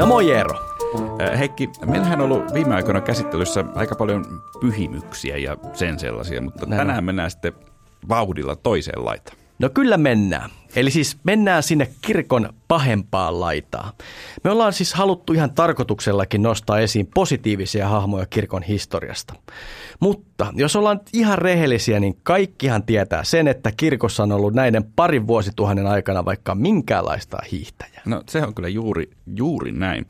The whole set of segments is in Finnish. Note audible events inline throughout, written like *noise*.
No moi Eero. Heikki, meillähän on ollut viime aikoina käsittelyssä aika paljon pyhimyksiä ja sen sellaisia, mutta Näin tänään mennään sitten vauhdilla toiseen laitaan. No kyllä mennään. Eli siis mennään sinne kirkon pahempaan laitaan. Me ollaan siis haluttu ihan tarkoituksellakin nostaa esiin positiivisia hahmoja kirkon historiasta. Mutta jos ollaan ihan rehellisiä, niin kaikkihan tietää sen, että kirkossa on ollut näiden parin vuosituhannen aikana vaikka minkäänlaista hiihtäjää. No se on kyllä juuri, juuri näin.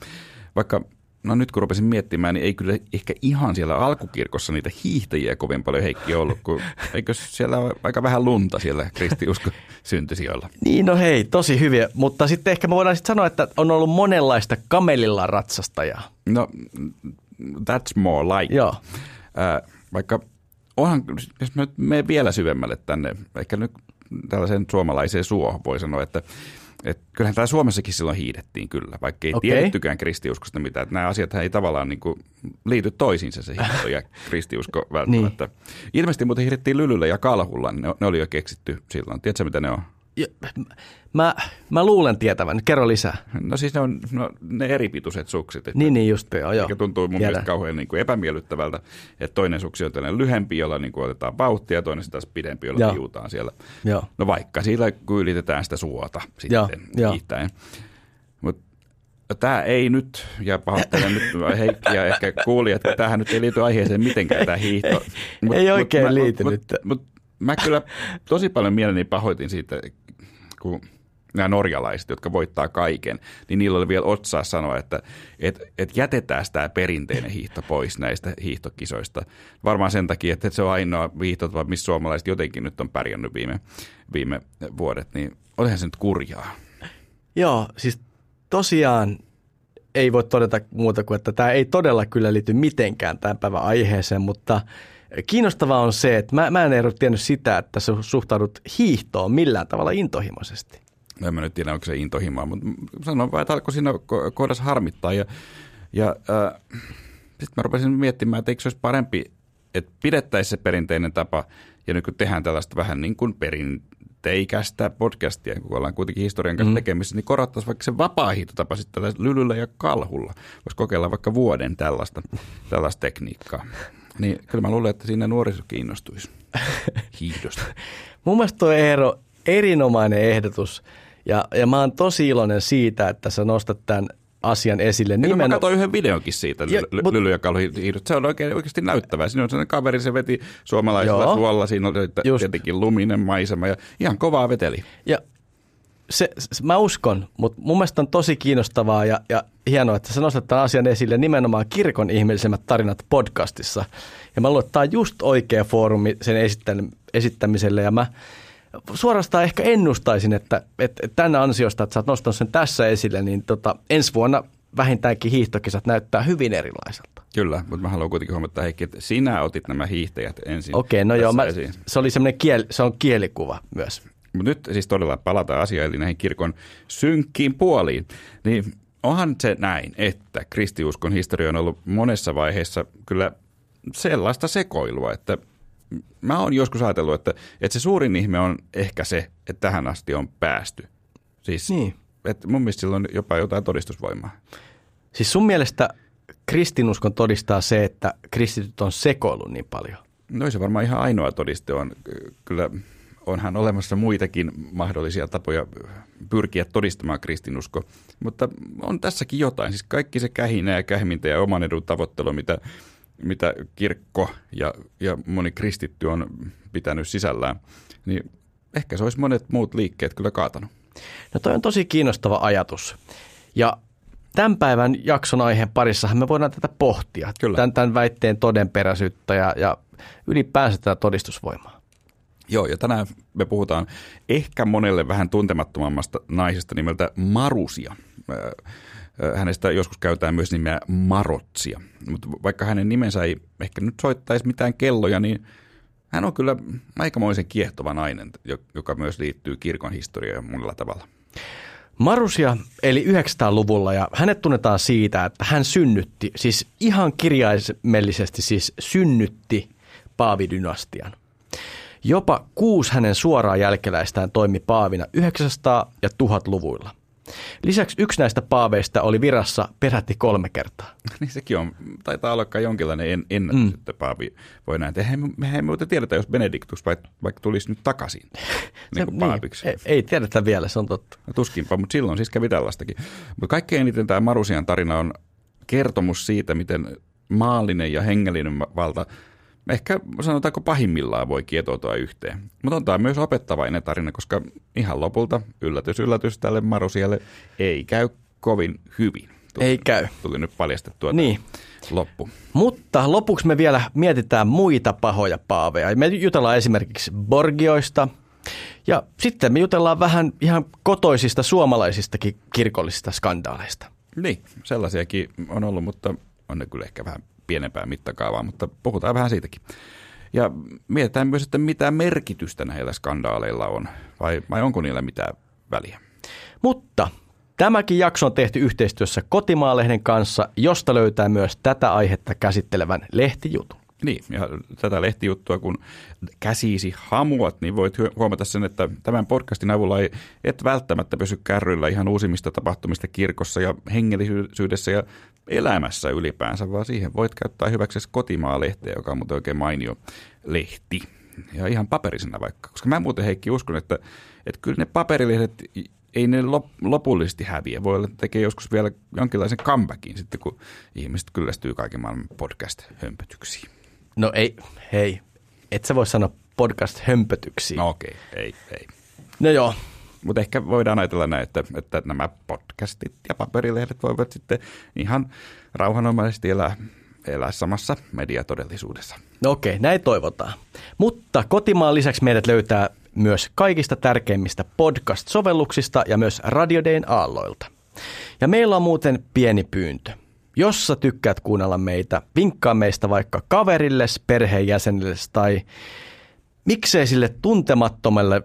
Vaikka no nyt kun rupesin miettimään, niin ei kyllä ehkä ihan siellä alkukirkossa niitä hiihtäjiä kovin paljon Heikki ollut, kun *laughs* eikö siellä ole aika vähän lunta siellä kristiusko syntisijoilla? Niin no hei, tosi hyviä, mutta sitten ehkä me voidaan sitten sanoa, että on ollut monenlaista kamelilla ratsastajaa. No, that's more like. Joo. Äh, vaikka onhan, jos mä nyt vielä syvemmälle tänne, ehkä nyt tällaiseen suomalaiseen suohon voi sanoa, että et kyllähän täällä Suomessakin silloin hiidettiin kyllä, vaikka ei Okei. tiedettykään kristiuskosta mitään. Että nämä asiat ei tavallaan niin kuin liity toisiinsa se hiihto ja *laughs* kristiusko välttämättä. niin. Ilmeisesti muuten hiidettiin Lylyllä ja Kalhulla, niin ne, ne oli jo keksitty silloin. Tiedätkö mitä ne on? Mä, mä luulen tietävän. Kerro lisää. No siis ne on no, ne eripituiset sukset. Että Niin, niin just joo. joo. Mikä tuntuu mun Tiedän. mielestä kauhean niin kuin epämiellyttävältä, että toinen suksi on tällainen lyhempi, jolla niin kuin otetaan vauhtia, ja toinen taas pidempi, jolla Joo. siellä. Joo. No vaikka kun ylitetään sitä suota sitten Joo, hiihtäen. Mutta tämä ei nyt, ja pahoittelen nyt Heikki ja ehkä kuulijat, että tämähän nyt ei liity aiheeseen mitenkään tämä hiihto. Ei oikein liity mut, nyt. Mutta mut, mä kyllä tosi paljon mieleni pahoitin siitä, kun nämä norjalaiset, jotka voittaa kaiken, niin niillä oli vielä otsaa sanoa, että et, et jätetään tämä perinteinen hiihto pois näistä hiihtokisoista. Varmaan sen takia, että se on ainoa hiihto, missä suomalaiset jotenkin nyt on pärjännyt viime, viime vuodet, niin olihan se nyt kurjaa. Joo, siis tosiaan ei voi todeta muuta kuin, että tämä ei todella kyllä liity mitenkään tämän päivän aiheeseen, mutta kiinnostavaa on se, että mä, mä en Eero tiennyt sitä, että sä suhtaudut hiihtoon millään tavalla intohimoisesti. No en mä nyt tiedä, onko se intohimaa, mutta sanon vaan, että alkoi siinä ko- kohdassa harmittaa. Ja, ja äh, sitten mä rupesin miettimään, että eikö se olisi parempi, että pidettäisiin se perinteinen tapa, ja nyt kun tehdään tällaista vähän niin kuin perinteikästä podcastia, kun ollaan kuitenkin historian kanssa mm. tekemisissä, niin korottaisiin vaikka se vapaa-hiihtotapa sitten tällä lylyllä ja kalhulla. Voisi kokeilla vaikka vuoden tällaista, tällaista tekniikkaa. Niin kyllä mä luulen, että siinä nuoriso kiinnostuisi hiihdosta. *laughs* Mun mielestä tuo Eero erinomainen ehdotus ja, ja mä oon tosi iloinen siitä, että sä nostat tämän asian esille. Niin mä Nimen... katsoin yhden videonkin siitä, Ja, ja Kalhihiidot. Se on oikein, oikeasti näyttävää. Siinä on sellainen kaveri, se veti suomalaisella Joo. suolla. Siinä oli Just. tietenkin luminen maisema ja ihan kovaa veteli. Ja se, se, mä uskon, mutta mun mielestä on tosi kiinnostavaa ja, ja hienoa, että sä nostat tämän asian esille nimenomaan kirkon ihmeellisimmät tarinat podcastissa. Ja mä luulen, että tämä on just oikea foorumi sen esittäm- esittämiselle ja mä suorastaan ehkä ennustaisin, että, että tämän ansiosta, että sä oot nostanut sen tässä esille, niin tota, ensi vuonna vähintäänkin hiihtokisat näyttää hyvin erilaiselta. Kyllä, mutta mä haluan kuitenkin huomata, Heikki, että sinä otit nämä hiihtäjät ensin. Okei, no tässä joo, mä, esiin. se oli semmoinen kiel, se on kielikuva myös. Mutta nyt siis todella palataan asiaan, eli näihin kirkon synkkiin puoliin. Niin onhan se näin, että kristiuskon historia on ollut monessa vaiheessa kyllä sellaista sekoilua, että mä oon joskus ajatellut, että, että se suurin ihme on ehkä se, että tähän asti on päästy. Siis, Niin. että mun mielestä sillä on jopa jotain todistusvoimaa. Siis sun mielestä kristinuskon todistaa se, että kristityt on sekoillut niin paljon? No se varmaan ihan ainoa todiste on. Kyllä onhan olemassa muitakin mahdollisia tapoja pyrkiä todistamaan kristinusko, mutta on tässäkin jotain. Siis kaikki se kähinä ja kähmintä ja oman edun tavoittelu, mitä, mitä kirkko ja, ja moni kristitty on pitänyt sisällään, niin ehkä se olisi monet muut liikkeet kyllä kaatanut. No toi on tosi kiinnostava ajatus. Ja tämän päivän jakson aiheen parissahan me voidaan tätä pohtia. Kyllä. Tämän, tämän väitteen todenperäisyyttä ja, ja ylipäänsä tätä todistusvoimaa. Joo, ja tänään me puhutaan ehkä monelle vähän tuntemattomammasta naisesta nimeltä Marusia. Hänestä joskus käytetään myös nimeä Marotsia, mutta vaikka hänen nimensä ei ehkä nyt soittaisi mitään kelloja, niin hän on kyllä aikamoisen kiehtova nainen, jo- joka myös liittyy kirkon historiaan monella tavalla. Marusia eli 900-luvulla ja hänet tunnetaan siitä, että hän synnytti, siis ihan kirjaimellisesti siis synnytti Paavidynastian. Jopa kuusi hänen suoraa jälkeläistään toimi paavina 900- ja 1000-luvuilla. Lisäksi yksi näistä paaveista oli virassa peräti kolme kertaa. *laughs* niin sekin on, taitaa olla kai jonkinlainen en, ennätys, mm. että paavi voi näin tehdä. Mehän ei muuten tiedetä, jos Benediktus vaikka, vaikka tulisi nyt takaisin *laughs* niin kuin paaviksi. Niin, ei, ei tiedetä vielä, se on totta. No, tuskinpa, mutta silloin siis kävi tällaistakin. Mutta kaikkein eniten tämä Marusian tarina on kertomus siitä, miten maallinen ja hengellinen valta ehkä sanotaanko pahimmillaan voi kietoutua yhteen. Mutta on tämä myös opettavainen tarina, koska ihan lopulta, yllätys yllätys tälle Marusialle, ei käy kovin hyvin. Tuli, ei käy. Tuli nyt paljastettua niin. loppu. Mutta lopuksi me vielä mietitään muita pahoja paaveja. Me jutellaan esimerkiksi Borgioista, ja sitten me jutellaan vähän ihan kotoisista suomalaisistakin kirkollisista skandaaleista. Niin, sellaisiakin on ollut, mutta on ne kyllä ehkä vähän pienempää mittakaavaa, mutta puhutaan vähän siitäkin. Ja mietitään myös, että mitä merkitystä näillä skandaaleilla on, vai, vai onko niillä mitään väliä. Mutta tämäkin jakso on tehty yhteistyössä Kotimaalehden kanssa, josta löytää myös tätä aihetta käsittelevän lehtijutun. Niin, ja tätä lehtijuttua kun käsisi hamuat, niin voit huomata sen, että tämän podcastin avulla ei et välttämättä pysy kärryillä ihan uusimmista tapahtumista kirkossa ja hengellisyydessä ja elämässä ylipäänsä, vaan siihen voit käyttää hyväksi kotimaa-lehteä, joka on muuten oikein mainio lehti. Ja ihan paperisena vaikka. Koska mä muuten Heikki uskon, että, että kyllä ne paperilehdet ei ne lop, lopullisesti häviä. Voi olla, että tekee joskus vielä jonkinlaisen comebackin sitten, kun ihmiset kyllästyy kaiken maailman podcast-hömpötyksiin. No ei, hei, et sä voi sanoa podcast-hömpötyksiin. No okei, okay. ei, ei. No joo. Mutta ehkä voidaan ajatella näin, että, että nämä podcastit ja paperilehdet voivat sitten ihan rauhanomaisesti elää, elää samassa mediatodellisuudessa. No okei, näin toivotaan. Mutta kotimaan lisäksi meidät löytää myös kaikista tärkeimmistä podcast-sovelluksista ja myös Radiodein aalloilta. Ja meillä on muuten pieni pyyntö. Jos sä tykkäät kuunnella meitä, vinkkaa meistä vaikka kaverille, perheenjäsenille tai miksei sille tuntemattomalle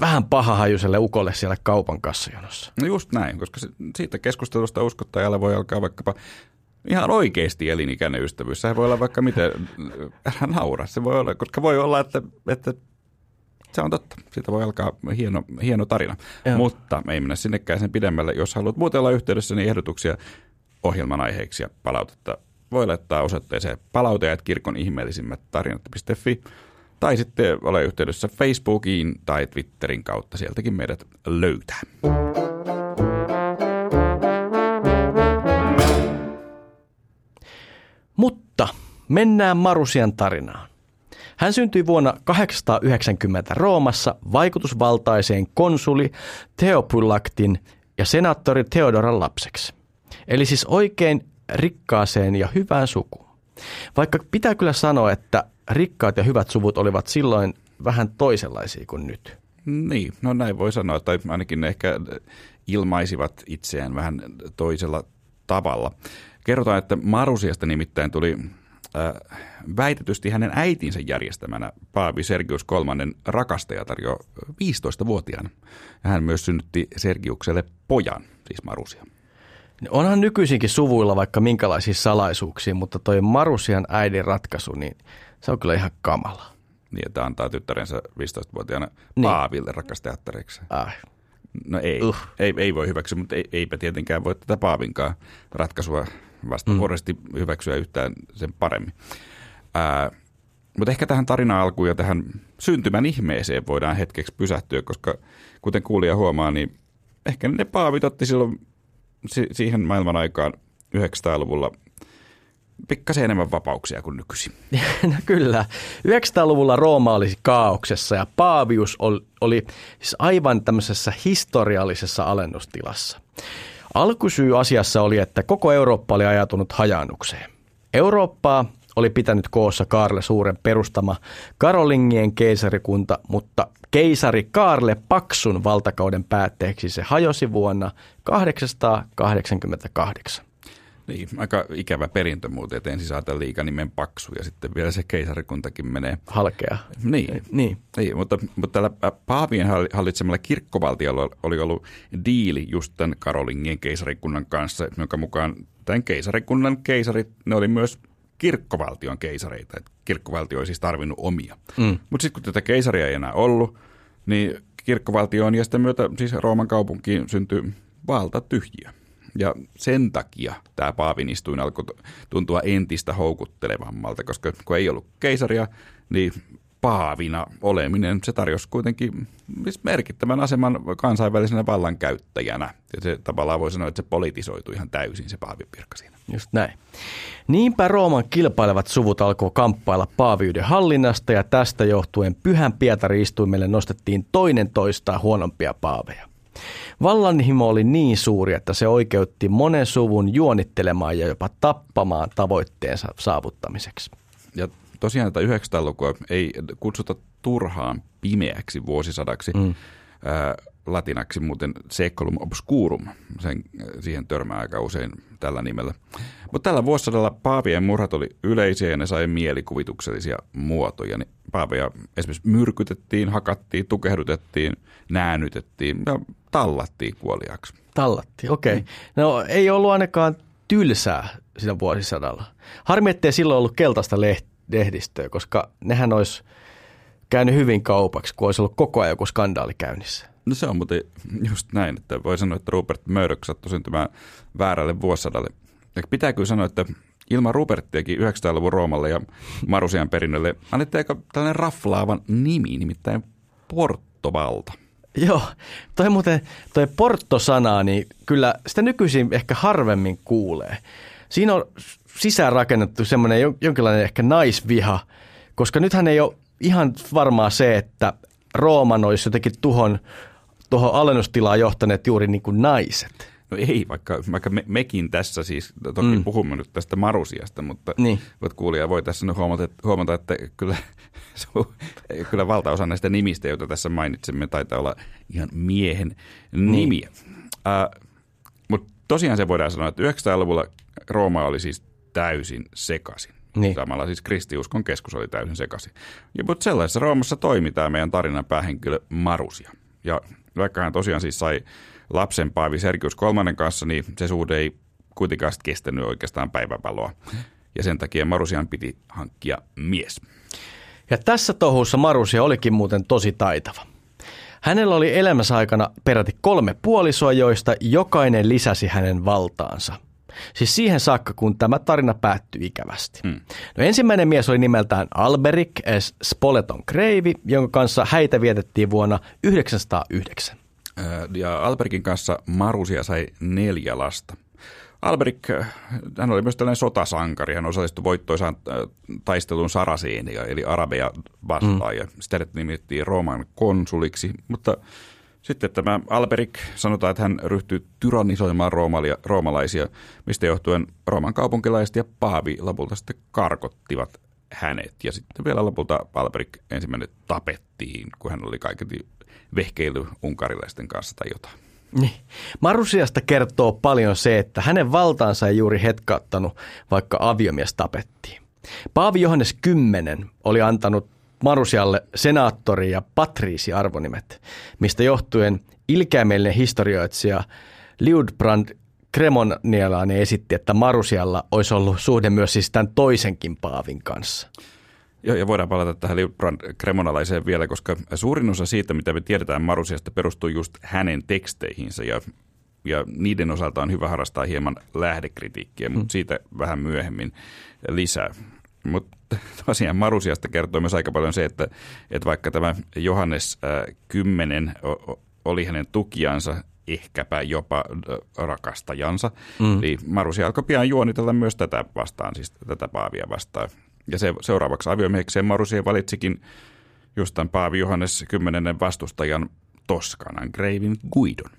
vähän pahahajuiselle ukolle siellä kaupan kassajonossa. No just näin, koska siitä keskustelusta uskottajalle voi alkaa vaikkapa ihan oikeasti elinikäinen ystävyys. Sehän voi olla vaikka miten, älä naura, se voi olla, koska voi olla, että, että se on totta. Siitä voi alkaa hieno, hieno tarina. Joo. Mutta me ei mennä sinnekään sen pidemmälle. Jos haluat muuten olla yhteydessä, niin ehdotuksia ohjelman aiheiksi ja palautetta voi laittaa osoitteeseen palautajat kirkon ihmeellisimmät tarinat.fi tai sitten ole yhteydessä Facebookiin tai Twitterin kautta. Sieltäkin meidät löytää. Mutta mennään Marusian tarinaan. Hän syntyi vuonna 890 Roomassa vaikutusvaltaiseen konsuli Theopylaktin ja senaattori Theodoran lapseksi. Eli siis oikein rikkaaseen ja hyvään sukuun. Vaikka pitää kyllä sanoa, että rikkaat ja hyvät suvut olivat silloin vähän toisenlaisia kuin nyt. Niin, no näin voi sanoa, tai ainakin ne ehkä ilmaisivat itseään vähän toisella tavalla. Kerrotaan, että Marusiasta nimittäin tuli äh, väitetysti hänen äitinsä järjestämänä Paavi Sergius kolmannen rakastajatar jo 15-vuotiaana. Ja hän myös synnytti Sergiukselle pojan, siis Marusia. Onhan nykyisinkin suvuilla vaikka minkälaisia salaisuuksia, mutta toi Marusian äidin ratkaisu, niin se on kyllä ihan kamala. Niin, että antaa tyttärensä 15-vuotiaana niin. Paaville rakastajattareiksi. Ai. No ei, uh. ei, ei voi hyväksyä, mutta ei, eipä tietenkään voi tätä Paavinkaan ratkaisua vastavuoroisesti mm. hyväksyä yhtään sen paremmin. Ää, mutta ehkä tähän tarinaan alkuun ja tähän syntymän ihmeeseen voidaan hetkeksi pysähtyä, koska kuten kuulija huomaa, niin ehkä ne paavit otti silloin si- siihen maailman aikaan 900-luvulla pikkasen enemmän vapauksia kuin nykyisin. *laughs* No kyllä. 900-luvulla Rooma oli kaauksessa ja Paavius oli, oli siis aivan tämmöisessä historiallisessa alennustilassa. Alkusyy asiassa oli, että koko Eurooppa oli ajatunut hajannukseen. Eurooppaa oli pitänyt koossa Kaarle Suuren perustama Karolingien keisarikunta, mutta keisari Kaarle Paksun valtakauden päätteeksi se hajosi vuonna 888. Niin, aika ikävä perintö muuten, että ensin saatan liikanimen paksu ja sitten vielä se keisarikuntakin menee. Halkea. Niin, niin. niin mutta, mutta tällä Paavien hallitsemalla kirkkovaltiolla oli ollut diili just tämän Karolingien keisarikunnan kanssa, jonka mukaan tämän keisarikunnan keisarit, ne oli myös kirkkovaltion keisareita. Että kirkkovaltio ei siis tarvinnut omia. Mm. Mutta sitten kun tätä keisaria ei enää ollut, niin kirkkovaltioon ja sitten myötä siis Rooman kaupunkiin syntyi valta tyhjiö. Ja sen takia tämä Paavin istuin alkoi tuntua entistä houkuttelevammalta, koska kun ei ollut keisaria, niin paavina oleminen, se tarjosi kuitenkin siis merkittävän aseman kansainvälisenä vallankäyttäjänä. Ja se tavallaan voi sanoa, että se politisoitu ihan täysin se paavin virka siinä. Just näin. Niinpä Rooman kilpailevat suvut alkoi kamppailla paaviuden hallinnasta ja tästä johtuen Pyhän Pietari istuimelle nostettiin toinen toistaa huonompia paaveja. Vallanhimo oli niin suuri, että se oikeutti monen suvun juonittelemaan ja jopa tappamaan tavoitteensa saavuttamiseksi. Ja tosiaan tätä 900-lukua ei kutsuta turhaan pimeäksi vuosisadaksi. Mm. Ää, latinaksi muuten seculum obscurum, sen, siihen törmää aika usein tällä nimellä. Mutta tällä vuosisadalla paavien murhat oli yleisiä ja ne sai mielikuvituksellisia muotoja. Niin paaveja esimerkiksi myrkytettiin, hakattiin, tukehdutettiin, näännytettiin ja tallattiin kuoliaksi. Tallattiin, okei. Okay. No ei ollut ainakaan tylsää siinä vuosisadalla. Harmi, ettei silloin ollut keltaista lehdistöä, koska nehän olisi käynyt hyvin kaupaksi, kun olisi ollut koko ajan joku skandaali käynnissä. No se on muuten just näin, että voi sanoa, että Rupert Murdoch sattui syntymään väärälle vuosisadalle. Ja pitää kyllä sanoa, että ilman Ruperttiakin 900-luvun Roomalle ja Marusian perinnölle annettiin aika tällainen raflaavan nimi, nimittäin Portovalta. Joo, toi muuten, toi Porto-sana, niin kyllä sitä nykyisin ehkä harvemmin kuulee. Siinä on sisään rakennettu semmoinen jonkinlainen ehkä naisviha, koska nythän ei ole ihan varmaa se, että Rooman olisi jotenkin tuhon tuohon alennustilaan johtaneet juuri niin kuin naiset. No ei, vaikka, vaikka me, mekin tässä siis, toki mm. puhumme nyt tästä Marusiasta, mutta niin. kuulija voi tässä nyt huomata, huomata että kyllä, *laughs* kyllä valtaosa näistä nimistä, joita tässä mainitsemme, taitaa olla ihan miehen niin. nimiä. Uh, mutta tosiaan se voidaan sanoa, että 900-luvulla Rooma oli siis täysin sekaisin. Niin. Samalla siis kristiuskon keskus oli täysin sekaisin. Ja, mutta sellaisessa Roomassa toimi tämä meidän tarinan päähenkilö Marusia. Ja vaikka hän tosiaan siis sai lapsen Paavi Sergius kolmannen kanssa, niin se suhde ei kuitenkaan kestänyt oikeastaan päivävaloa. Ja sen takia Marusian piti hankkia mies. Ja tässä tohussa Marusia olikin muuten tosi taitava. Hänellä oli elämänsä aikana peräti kolme puolisoa, joista jokainen lisäsi hänen valtaansa – Siis siihen saakka, kun tämä tarina päättyi ikävästi. Mm. No ensimmäinen mies oli nimeltään Alberic S. Spoleton Kreivi, jonka kanssa häitä vietettiin vuonna 909. Ja Alberikin kanssa Marusia sai neljä lasta. Alberic, hän oli myös tällainen sotasankari. Hän osallistui voittoisaan taisteluun Saraseenia, eli Arabeja vastaan, mm. ja sitä nimettiin Rooman konsuliksi. Mutta sitten tämä Alberik sanotaan, että hän ryhtyi tyrannisoimaan roomalia, roomalaisia, mistä johtuen Rooman kaupunkilaiset ja paavi lopulta sitten karkottivat hänet. Ja sitten vielä lopulta Alberik ensimmäinen tapettiin, kun hän oli kaiketi vehkeily unkarilaisten kanssa tai jotain. Niin. Marusiasta kertoo paljon se, että hänen valtaansa ei juuri hetkauttanut, vaikka aviomies tapettiin. Paavi Johannes X oli antanut Marusialle senaattori ja patriisi arvonimet, mistä johtuen ilkeämielinen historioitsija Liudbrand Kremonialainen esitti, että Marusialla olisi ollut suhde myös siis tämän toisenkin paavin kanssa. Joo, ja voidaan palata tähän Liudbrand Kremonalaiseen vielä, koska suurin osa siitä, mitä me tiedetään Marusiasta, perustuu just hänen teksteihinsä ja ja niiden osalta on hyvä harrastaa hieman lähdekritiikkiä, mutta mm. siitä vähän myöhemmin lisää. Mutta tosiaan Marusiasta kertoo myös aika paljon se, että, että vaikka tämä Johannes äh, 10 oli hänen tukijansa, ehkäpä jopa rakastajansa, mm. niin Marusia alkoi pian juonitella myös tätä vastaan, siis tätä Paavia vastaan. Ja se, seuraavaksi aviomiehekseen Marusia valitsikin just tämän Paavi Johannes 10 vastustajan Toskanan Greivin Guidon.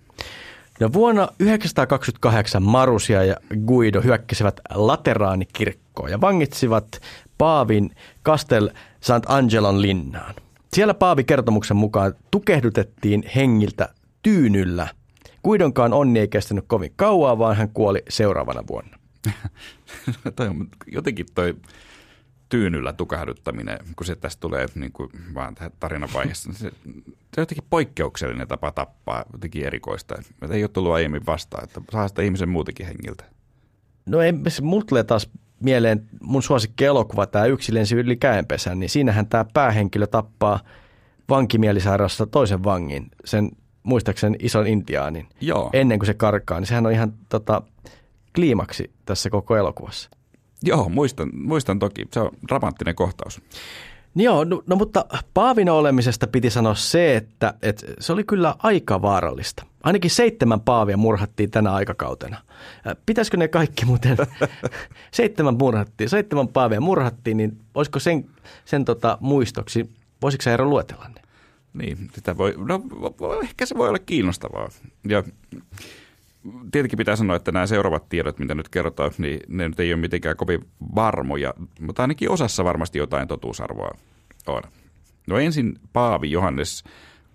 No vuonna 928 Marusia ja Guido hyökkäsivät Lateraanikirkkoon ja vangitsivat Paavin Castel Sant'Angelon linnaan. Siellä Paavi kertomuksen mukaan tukehdutettiin hengiltä tyynyllä. Kuidonkaan onni ei kestänyt kovin kauaa, vaan hän kuoli seuraavana vuonna. *laughs* toi on, jotenkin toi tyynyllä tukahduttaminen, kun se tästä tulee niin kuin vaan tähän tarinan vaiheessa, se, se on jotenkin poikkeuksellinen tapa tappaa, jotenkin erikoista. Että ei ole tullut aiemmin vastaan, että saa sitä ihmisen muutenkin hengiltä. No ei, se mulle taas mieleen mun suosikki elokuva, tämä Yksi lensi yli käenpesän, niin siinähän tämä päähenkilö tappaa vankimielisairaalassa toisen vangin, sen muistaakseni ison intiaanin Joo. ennen kuin se karkaa, niin sehän on ihan tota, kliimaksi tässä koko elokuvassa. Joo, muistan, muistan toki. Se on dramaattinen kohtaus. Joo, no, no mutta paavin olemisesta piti sanoa se, että, että se oli kyllä aika vaarallista. Ainakin seitsemän paavia murhattiin tänä aikakautena. Äh, Pitäisikö ne kaikki muuten, *laughs* seitsemän murhattiin, seitsemän paavia murhattiin, niin olisiko sen, sen tota, muistoksi, voisiko sä Eero luetella ne? Niin, sitä voi, no ehkä se voi olla kiinnostavaa. Ja tietenkin pitää sanoa, että nämä seuraavat tiedot, mitä nyt kerrotaan, niin ne nyt ei ole mitenkään kovin varmoja, mutta ainakin osassa varmasti jotain totuusarvoa on. No ensin Paavi Johannes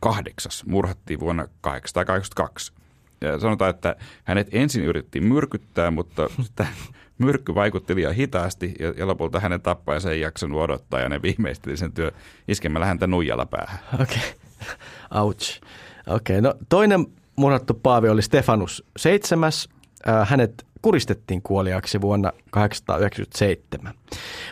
kahdeksas murhattiin vuonna 882. Ja sanotaan, että hänet ensin yritettiin myrkyttää, mutta *laughs* sitä myrkky vaikutti liian hitaasti ja, ja lopulta hänen tappajansa ei jaksanut odottaa ja ne viimeisteli sen työ iskemällä häntä nuijalla päähän. Okei, okay. ouch. Okei, okay. no toinen murhattu paavi oli Stefanus seitsemäs. Äh, Hänet kuristettiin kuoliaksi vuonna 897.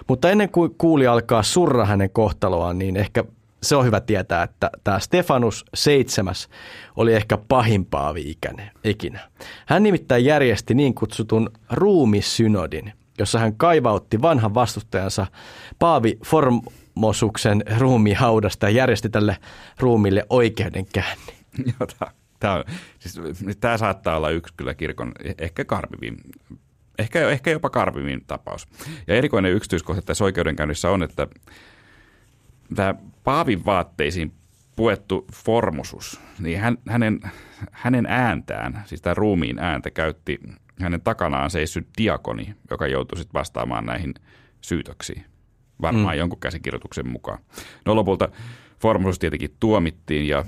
Mutta ennen kuin kuuli alkaa surra hänen kohtaloaan, niin ehkä se on hyvä tietää, että tämä Stefanus seitsemäs oli ehkä pahin paavi ikinä. Hän nimittäin järjesti niin kutsutun ruumissynodin, jossa hän kaivautti vanhan vastustajansa Paavi Formosuksen ruumihaudasta ja järjesti tälle ruumille oikeudenkäynnin. Jota, tämä, on, siis, tämä saattaa olla yksi kyllä kirkon ehkä karmivin, ehkä, ehkä jopa karmivin tapaus. Ja erikoinen yksityiskohta tässä oikeudenkäynnissä on, että tämä Paavin vaatteisiin puettu formusus, niin hän, hänen, hänen ääntään, siis tämä ruumiin ääntä käytti hänen takanaan seissyt diakoni, joka joutui sitten vastaamaan näihin syytöksiin. Varmaan mm. jonkun käsikirjoituksen mukaan. No lopulta formusus tietenkin tuomittiin ja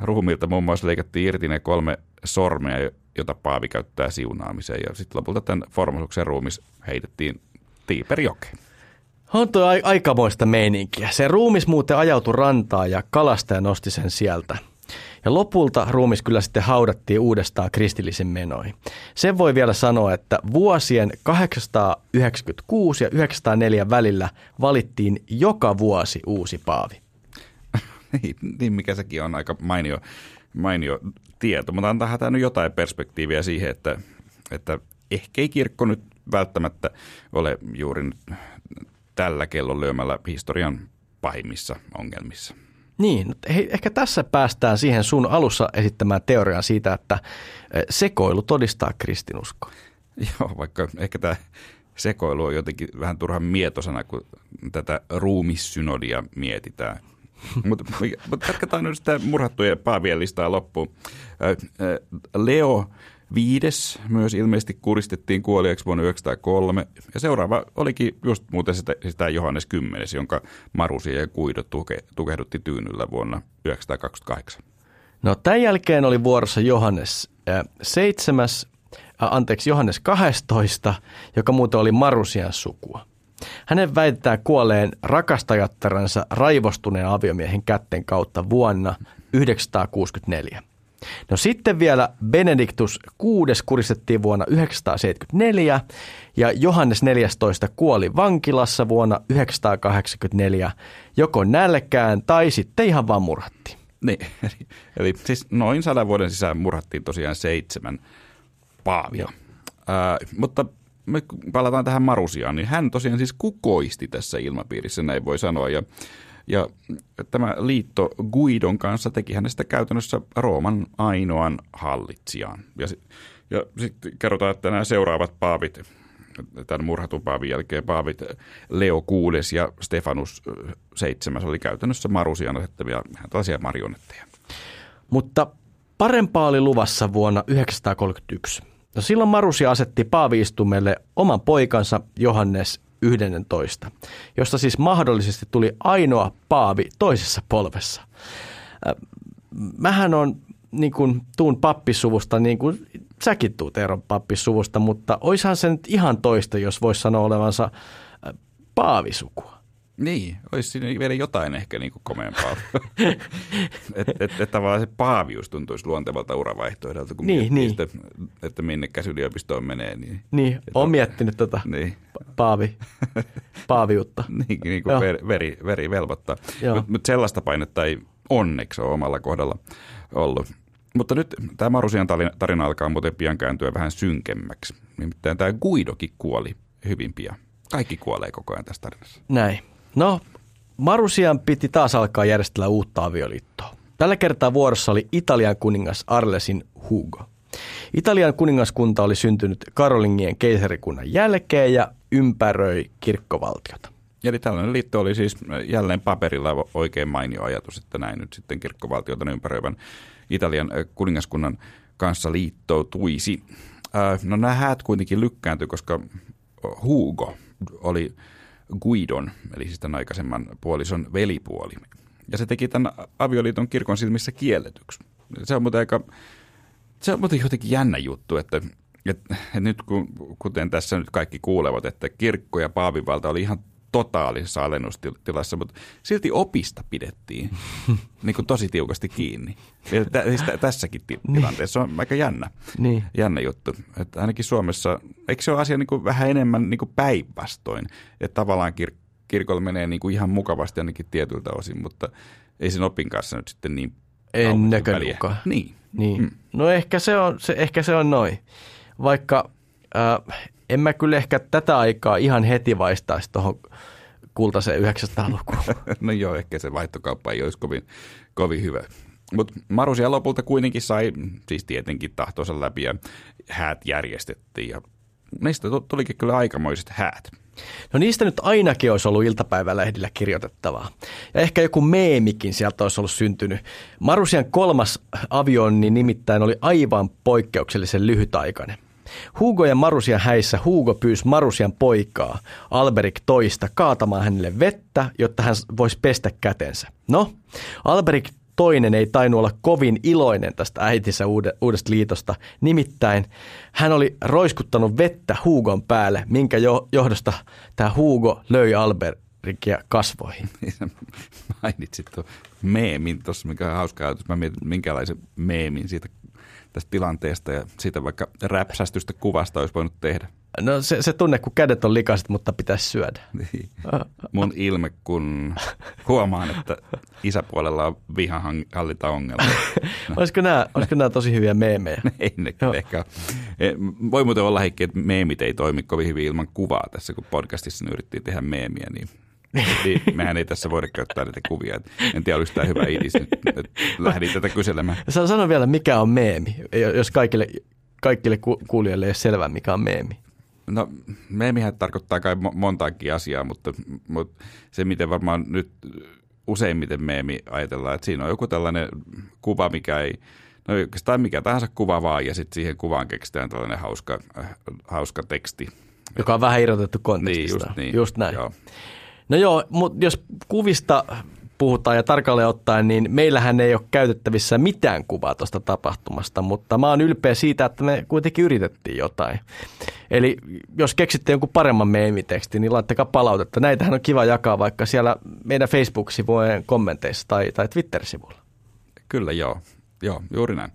ruumiilta muun muassa leikattiin irti ne kolme sormea, jota Paavi käyttää siunaamiseen. Ja sitten lopulta tämän formusuksen ruumis heitettiin Tiiperjokeen. On tuo ai- aikamoista meininkiä. Se ruumis muuten ajautui rantaan ja kalastaja nosti sen sieltä. Ja lopulta ruumis kyllä sitten haudattiin uudestaan kristillisen menoihin. Sen voi vielä sanoa, että vuosien 896 ja 904 välillä valittiin joka vuosi uusi paavi. Niin, mikä sekin on aika mainio, mainio tieto, mutta antaa tämä nyt jotain perspektiiviä siihen, että, että ehkä ei kirkko nyt välttämättä ole juuri nyt tällä kellon lyömällä historian pahimmissa ongelmissa. Niin, hei, ehkä tässä päästään siihen sun alussa esittämään teoriaan siitä, että eh, sekoilu todistaa kristinuskoa. Joo, vaikka ehkä tämä sekoilu on jotenkin vähän turhan mietosana, kun tätä ruumissynodia mietitään. Mutta mut jatketaan nyt sitä murhattujen paavien listaa loppuun. Leo viides myös ilmeisesti kuristettiin kuoliaksi vuonna 1903. Ja seuraava olikin just muuten sitä, sitä Johannes 10, jonka Marusia ja Kuido tuke, tukehdutti tyynyllä vuonna 1928. No tämän jälkeen oli vuorossa Johannes äh, 7, äh, anteeksi Johannes 12, joka muuten oli Marusian sukua. Hänen väitetään kuolleen rakastajattaransa raivostuneen aviomiehen kätten kautta vuonna 964. No sitten vielä Benediktus 6 kuristettiin vuonna 974 ja Johannes 14 kuoli vankilassa vuonna 984 joko nälkään tai sitten ihan vaan murhattiin. Niin, eli, *laughs* eli siis noin sadan vuoden sisään murhattiin tosiaan seitsemän paavia. Ää, mutta me palataan tähän Marusiaan, niin hän tosiaan siis kukoisti tässä ilmapiirissä, näin voi sanoa. Ja, ja tämä liitto Guidon kanssa teki hänestä käytännössä Rooman ainoan hallitsijan. Ja, ja sitten kerrotaan, että nämä seuraavat paavit, tämän murhatun paavin jälkeen paavit Leo VI ja Stefanus VII oli käytännössä Marusian asettamia tällaisia marionetteja. Mutta parempaa oli luvassa vuonna 931. No silloin Marusia asetti paaviistumelle oman poikansa Johannes 11, josta siis mahdollisesti tuli ainoa paavi toisessa polvessa. Äh, Mähän on niin kuin, tuun pappisuvusta, niin kuin säkin tuut Eeron pappisuvusta, mutta oishan se nyt ihan toista, jos voisi sanoa olevansa äh, paavisukua. Niin, olisi siinä vielä jotain ehkä niin kuin komeampaa. *laughs* että et, et tavallaan se paavius tuntuisi luontevalta uravaihtoehdolta, kun Niin, miettii niin. Sitä, että minne yliopistoon menee. Niin, Niin, Et olen on- miettinyt tota Niin, paavi, paaviutta. *laughs* niin, niin kuin veri, veri, veri velvoittaa. Mutta mut sellaista painetta ei onneksi ole omalla kohdalla ollut. mutta nyt tämä Marusian tarina alkaa muuten pian kääntyä vähän synkemmäksi. Nimittäin tämä Guidokin kuoli hyvin pian. Kaikki kuolee koko ajan tässä tarinassa. Näin. No, Marusian piti taas alkaa järjestellä uutta avioliittoa. Tällä kertaa vuorossa oli Italian kuningas Arlesin Hugo. Italian kuningaskunta oli syntynyt Karolingien keisarikunnan jälkeen ja ympäröi kirkkovaltiota. Eli tällainen liitto oli siis jälleen paperilla oikein mainio ajatus, että näin nyt sitten kirkkovaltiota ympäröivän Italian kuningaskunnan kanssa liittoutuisi. No nämä häät kuitenkin lykkääntyi, koska Hugo oli Guidon, eli siis tämän aikaisemman puolison velipuoli. Ja se teki tämän avioliiton kirkon silmissä kielletyksi. Se on muuten aika, se on muuten jotenkin jännä juttu, että, että, että nyt kun, kuten tässä nyt kaikki kuulevat, että kirkko ja paavivalta oli ihan totaalisessa alennustilassa, mutta silti opista pidettiin *laughs* niin kuin tosi tiukasti kiinni. tä, siis tä, tässäkin niin. tilanteessa on aika jännä, niin. jännä juttu. Että ainakin Suomessa, eikö se ole asia niin kuin vähän enemmän niin kuin päinvastoin, että tavallaan kir- kirkolla menee niin kuin ihan mukavasti ainakin tietyltä osin, mutta ei sen opin kanssa nyt sitten niin En näkönuka. Niin. niin. Mm. No ehkä se on, se, ehkä se on noin. Vaikka äh, en mä kyllä ehkä tätä aikaa ihan heti vaistaisi tuohon kultaiseen 900-lukuun. *laughs* no joo, ehkä se vaihtokauppa ei olisi kovin, kovin hyvä. Mutta Marusia lopulta kuitenkin sai, siis tietenkin tahtonsa läpi ja häät järjestettiin ja niistä tulikin kyllä aikamoiset häät. No niistä nyt ainakin olisi ollut iltapäivälehdillä kirjoitettavaa. Ja ehkä joku meemikin sieltä olisi ollut syntynyt. Marusian kolmas avioni nimittäin oli aivan poikkeuksellisen lyhytaikainen. Hugo ja Marusian häissä Hugo pyysi Marusian poikaa, Alberik toista, kaatamaan hänelle vettä, jotta hän voisi pestä kätensä. No, Alberik toinen ei tainnut olla kovin iloinen tästä äitinsä uudesta liitosta. Nimittäin hän oli roiskuttanut vettä Hugon päälle, minkä johdosta tämä Hugo löi Alberikia kasvoihin. *laughs* Mainitsit tuon meemin tuossa, mikä on hauska ajatus. Mä mietin, minkälaisen meemin siitä tästä tilanteesta ja siitä vaikka räpsästystä kuvasta olisi voinut tehdä? No se, se tunne, kun kädet on likaiset, mutta pitäisi syödä. *laughs* Niin. Mun ilme, kun huomaan, että isäpuolella on vihanhallinta ongelma. No. *laughs* olisiko, nämä, olisiko nämä tosi hyviä meemejä? *laughs* ei ne ehkä e, Voi muuten olla heikki, että meemit ei toimi kovin hyvin ilman kuvaa tässä, kun podcastissa yritettiin tehdä meemiä, niin niin, mehän ei tässä voida käyttää näitä kuvia. En tiedä, oliko tämä hyvä idis nyt, että lähdin tätä kyselemään. Sano vielä, mikä on meemi, jos kaikille, kaikille kuulijoille ei ole selvää, mikä on meemi. No meemihän tarkoittaa kai montaakin asiaa, mutta, mutta se miten varmaan nyt useimmiten meemi ajatellaan, että siinä on joku tällainen kuva, mikä ei, no oikeastaan mikä tahansa kuva vaan, ja sitten siihen kuvaan keksitään tällainen hauska, äh, hauska teksti. Joka on vähän irrotettu kontekstista. Niin, just, niin. just näin. Joo. No joo, mutta jos kuvista puhutaan ja tarkalleen ottaen, niin meillähän ei ole käytettävissä mitään kuvaa tuosta tapahtumasta, mutta mä oon ylpeä siitä, että me kuitenkin yritettiin jotain. Eli jos keksitte jonkun paremman meemitekstin, niin laittakaa palautetta. Näitähän on kiva jakaa vaikka siellä meidän Facebook-sivujen kommenteissa tai, tai Twitter-sivuilla. Kyllä joo, joo juuri näin.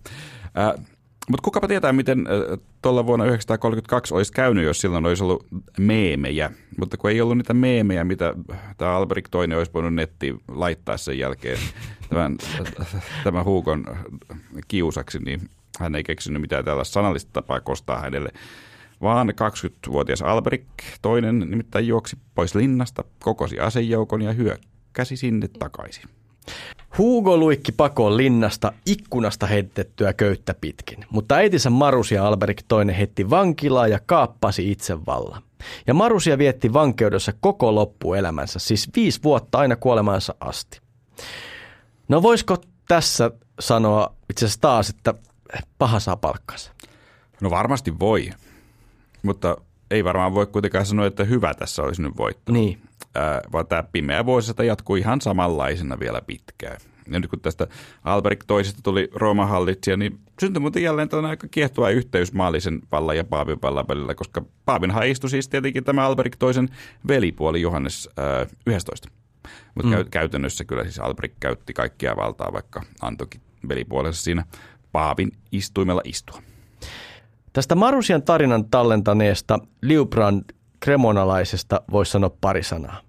Äh, mutta kukapa tietää, miten tuolla vuonna 1932 olisi käynyt, jos silloin olisi ollut meemejä. Mutta kun ei ollut niitä meemejä, mitä tämä Albrecht toinen olisi voinut nettiin laittaa sen jälkeen tämän, tämän Huukon kiusaksi, niin hän ei keksinyt mitään tällaista sanallista tapaa kostaa hänelle. Vaan 20-vuotias Albrecht toinen nimittäin juoksi pois linnasta, kokosi asejoukon ja hyökkäsi sinne takaisin. Hugo luikki pakoon linnasta ikkunasta heitettyä köyttä pitkin, mutta äitinsä Marusia Alberik toinen heitti vankilaa ja kaappasi itsevallan. Ja Marusia vietti vankeudessa koko loppuelämänsä, siis viisi vuotta aina kuolemansa asti. No voisiko tässä sanoa itse asiassa taas, että paha saa palkkansa? No varmasti voi, mutta ei varmaan voi kuitenkaan sanoa, että hyvä tässä olisi nyt voittanut. Niin vaan tämä pimeä vuosisata jatkuu ihan samanlaisena vielä pitkään. Ja nyt kun tästä Albrecht toisesta tuli Rooman hallitsija, niin syntyi muuten jälleen tällainen aika kiehtova yhteys maallisen vallan ja Paavin vallan välillä, koska Paavin istui siis tietenkin tämä Albrecht toisen velipuoli Johannes äh, 11. Mutta mm. käytännössä kyllä siis Albrecht käytti kaikkia valtaa, vaikka antoikin velipuolensa siinä Paavin istuimella istua. Tästä Marusian tarinan tallentaneesta Liubrand kremonalaisesta voisi sanoa pari sanaa.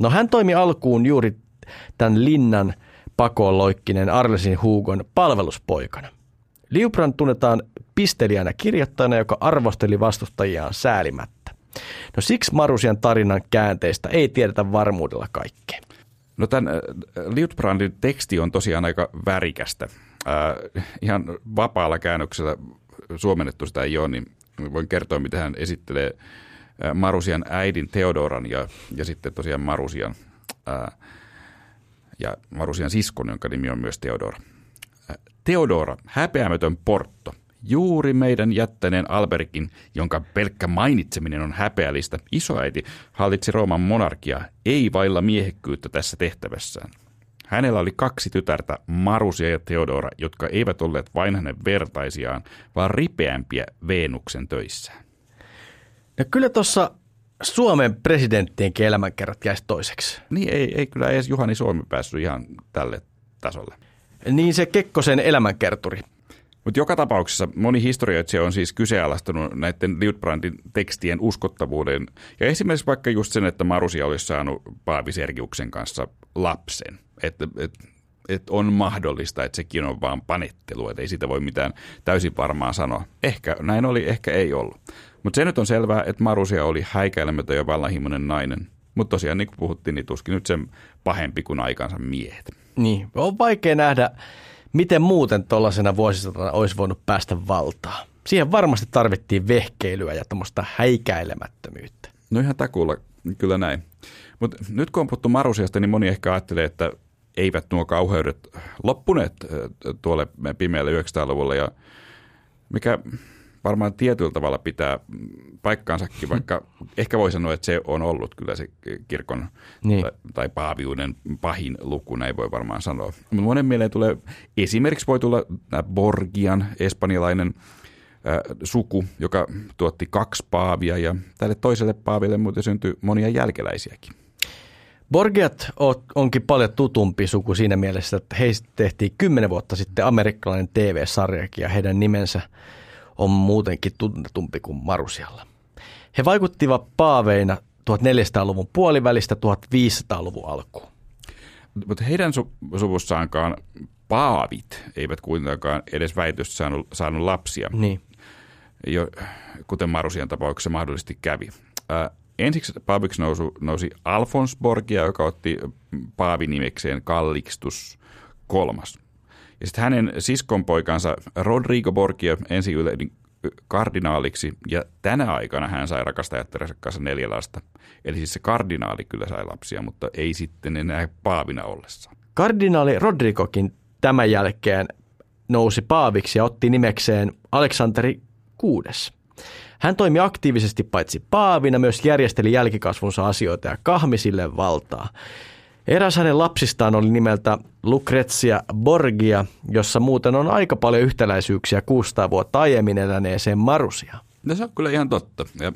No hän toimi alkuun juuri tämän linnan pakoon loikkinen Arlesin Hugon palveluspoikana. Liubrand tunnetaan pistelijänä kirjoittajana, joka arvosteli vastustajiaan säälimättä. No siksi Marusian tarinan käänteistä ei tiedetä varmuudella kaikkea. No tämän äh, Liutbrandin teksti on tosiaan aika värikästä. Äh, ihan vapaalla käännöksellä suomennettu sitä ei ole, niin voin kertoa, mitä hän esittelee Marusian äidin Theodoran ja, ja sitten tosiaan Marusian, ää, ja Marusian siskon, jonka nimi on myös Theodora. Theodora, häpeämätön portto, juuri meidän jättäneen Alberikin, jonka pelkkä mainitseminen on häpeällistä, isoäiti hallitsi Rooman monarkia, ei vailla miehekkyyttä tässä tehtävässään. Hänellä oli kaksi tytärtä, Marusia ja Theodora, jotka eivät olleet vain hänen vertaisiaan, vaan ripeämpiä Veenuksen töissään. No kyllä tuossa Suomen presidenttien elämänkerrat jäisi toiseksi. Niin ei, ei kyllä edes Juhani Suomi päässyt ihan tälle tasolle. Niin se Kekkosen elämänkerturi. Mutta joka tapauksessa moni historioitsija on siis kyseenalaistanut näiden Liutbrandin tekstien uskottavuuden. Ja esimerkiksi vaikka just sen, että Marusia olisi saanut Paavi Sergiuksen kanssa lapsen. Että et, et on mahdollista, että sekin on vaan panettelu, että ei siitä voi mitään täysin varmaan sanoa. Ehkä näin oli, ehkä ei ollut. Mutta se nyt on selvää, että Marusia oli häikäilemätön ja vallanhimoinen nainen. Mutta tosiaan niin kuin puhuttiin, niin tuskin nyt sen pahempi kuin aikansa miehet. Niin, on vaikea nähdä, miten muuten tuollaisena vuosisatana olisi voinut päästä valtaan. Siihen varmasti tarvittiin vehkeilyä ja tämmöistä häikäilemättömyyttä. No ihan takuulla, kyllä näin. Mutta nyt kun on puhuttu Marusiasta, niin moni ehkä ajattelee, että eivät nuo kauheudet loppuneet tuolle pimeälle 900-luvulle. Ja mikä varmaan tietyllä tavalla pitää paikkaansakin, *laughs* vaikka ehkä voi sanoa, että se on ollut kyllä se kirkon niin. tai, tai paaviuden pahin luku, näin voi varmaan sanoa. Mutta monen mieleen tulee, esimerkiksi voi tulla Borgian, espanjalainen äh, suku, joka tuotti kaksi paavia ja tälle toiselle paaville muuten syntyi monia jälkeläisiäkin. Borgiat onkin paljon tutumpi suku siinä mielessä, että heistä tehtiin kymmenen vuotta sitten amerikkalainen TV-sarjakin ja heidän nimensä – on muutenkin tunnetumpi kuin Marusialla. He vaikuttivat paaveina 1400-luvun puolivälistä 1500-luvun alkuun. Mutta heidän su- suvussaankaan paavit eivät kuitenkaan edes väitössä saanut, saanut lapsia, niin. jo, kuten Marusian tapauksessa mahdollisesti kävi. Ää, ensiksi paaviksi nousi, nousi Alfons Borgia, joka otti paavinimekseen Kallikstus kolmas. Ja sitten hänen siskonpoikansa Rodrigo Borgia ensi kardinaaliksi ja tänä aikana hän sai rakastajattarensa kanssa neljä lasta. Eli siis se kardinaali kyllä sai lapsia, mutta ei sitten enää paavina ollessa. Kardinaali Rodrigokin tämän jälkeen nousi paaviksi ja otti nimekseen Aleksanteri VI. Hän toimi aktiivisesti paitsi paavina, myös järjesteli jälkikasvunsa asioita ja kahmi sille valtaa. Eräs hänen lapsistaan oli nimeltä Lucrezia Borgia, jossa muuten on aika paljon yhtäläisyyksiä 600 vuotta aiemmin eläneeseen Marusia. No se on kyllä ihan totta. Ja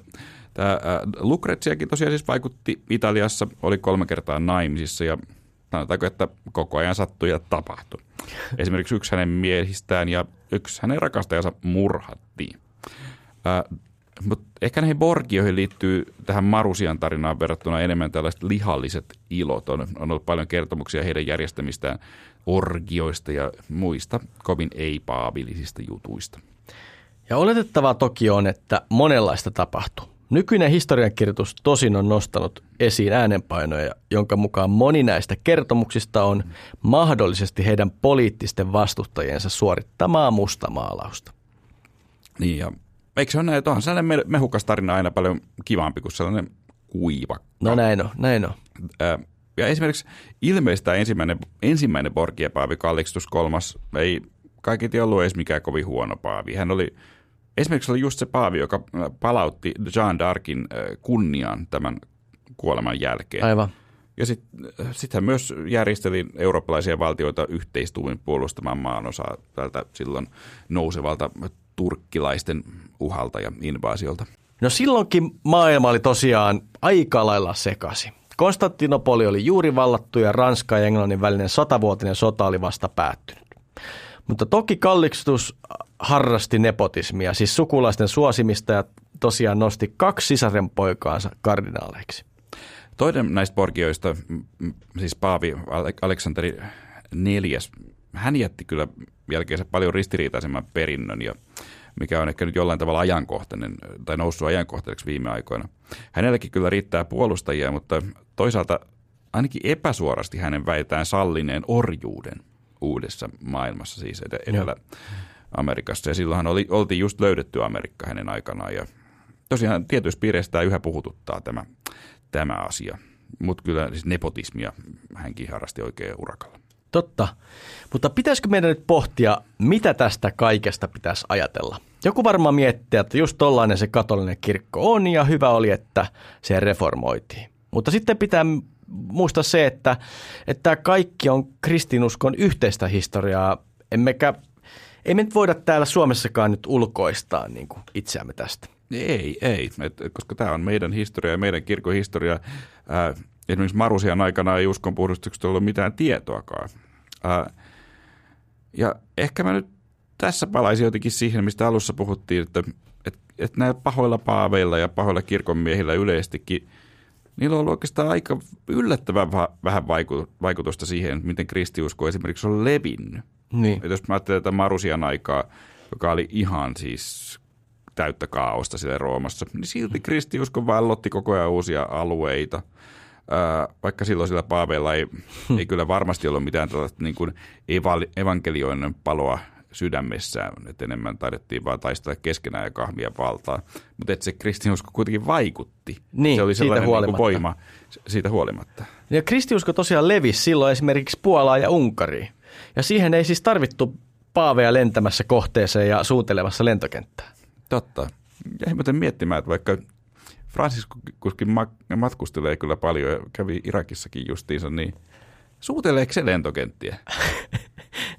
tämä Lucreziakin tosiaan siis vaikutti Italiassa, oli kolme kertaa naimisissa ja sanotaanko, että koko ajan sattui ja tapahtui. Esimerkiksi yksi hänen miehistään ja yksi hänen rakastajansa murhattiin. Mutta ehkä näihin Borgioihin liittyy tähän Marusian tarinaan verrattuna enemmän tällaiset lihalliset ilot. On, on ollut paljon kertomuksia heidän järjestämistään orgioista ja muista kovin ei-paavillisista jutuista. Ja oletettavaa toki on, että monenlaista tapahtuu. Nykyinen historiankirjoitus tosin on nostanut esiin äänenpainoja, jonka mukaan moni näistä kertomuksista on mahdollisesti heidän poliittisten vastustajiensa suorittamaa mustamaalausta. Niin ja Eikö se ole näin, onhan sellainen mehukas tarina aina paljon kivampi kuin sellainen kuiva. No näin on, näin on. Ja esimerkiksi ilmeistä ensimmäinen, ensimmäinen Borgia Paavi Kallikstus kolmas ei kaiketi ollut edes mikään kovin huono paavi. Hän oli, esimerkiksi oli just se paavi, joka palautti Jean d'Arcin kunniaan tämän kuoleman jälkeen. Aivan. Ja sitten sit hän myös järjesteli eurooppalaisia valtioita yhteistuumin puolustamaan maanosaa tältä silloin nousevalta turkkilaisten uhalta ja invaasiolta? No silloinkin maailma oli tosiaan aika lailla sekasi. Konstantinopoli oli juuri vallattu ja Ranska ja Englannin välinen satavuotinen sota oli vasta päättynyt. Mutta toki Kallikstus harrasti nepotismia, siis sukulaisten suosimista ja tosiaan nosti kaksi sisaren poikaansa kardinaaleiksi. Toinen näistä porgioista, siis Paavi Aleksanteri neljäs hän jätti kyllä jälkeensä paljon ristiriitaisemman perinnön ja mikä on ehkä nyt jollain tavalla ajankohtainen tai noussut ajankohtaiseksi viime aikoina. Hänelläkin kyllä riittää puolustajia, mutta toisaalta ainakin epäsuorasti hänen väitään sallineen orjuuden uudessa maailmassa, siis Etelä-Amerikassa. Ja silloinhan oli, oltiin just löydetty Amerikka hänen aikanaan ja tosiaan tietyissä piireissä yhä puhututtaa tämä, tämä asia. Mutta kyllä siis nepotismia hänkin harrasti oikein urakalla. Totta. Mutta pitäisikö meidän nyt pohtia, mitä tästä kaikesta pitäisi ajatella? Joku varmaan miettii, että just tollainen se katolinen kirkko on ja hyvä oli, että se reformoitiin. Mutta sitten pitää muistaa se, että, että kaikki on kristinuskon yhteistä historiaa. Emmekä, ei me nyt voida täällä Suomessakaan nyt ulkoistaa niin kuin itseämme tästä. Ei, ei, et, koska tämä on meidän historia ja meidän kirkon historia. Esimerkiksi Marusian aikana ei uskon puhdistuksesta ollut mitään tietoakaan. Ää, ja ehkä mä nyt tässä palaisin jotenkin siihen, mistä alussa puhuttiin, että, että, että näillä pahoilla paaveilla ja pahoilla kirkonmiehillä yleistikin, niillä on ollut oikeastaan aika yllättävän vähän vaikutusta siihen, miten kristiusko esimerkiksi on levinnyt. Niin. Että jos mä ajattelen tätä Marusian aikaa, joka oli ihan siis täyttä kaaosta siellä Roomassa, niin silti kristiusko vallotti koko ajan uusia alueita. Vaikka silloin sillä paaveilla ei, hmm. ei kyllä varmasti ollut mitään tällaista niin kuin evankelioinen paloa sydämessään, että enemmän taidettiin vaan taistella keskenään ja kahmia valtaa. Mutta että se kristinusko kuitenkin vaikutti. Niin, se oli sellainen siitä niin voima siitä huolimatta. Ja kristiusko tosiaan levisi silloin esimerkiksi Puolaan ja Unkariin. Ja siihen ei siis tarvittu paaveja lentämässä kohteeseen ja suutelemassa lentokenttää. Totta. Ja muuten miettimään, että vaikka kuskin matkustelee kyllä paljon ja kävi Irakissakin justiinsa, niin suuteleeko se lentokenttiä?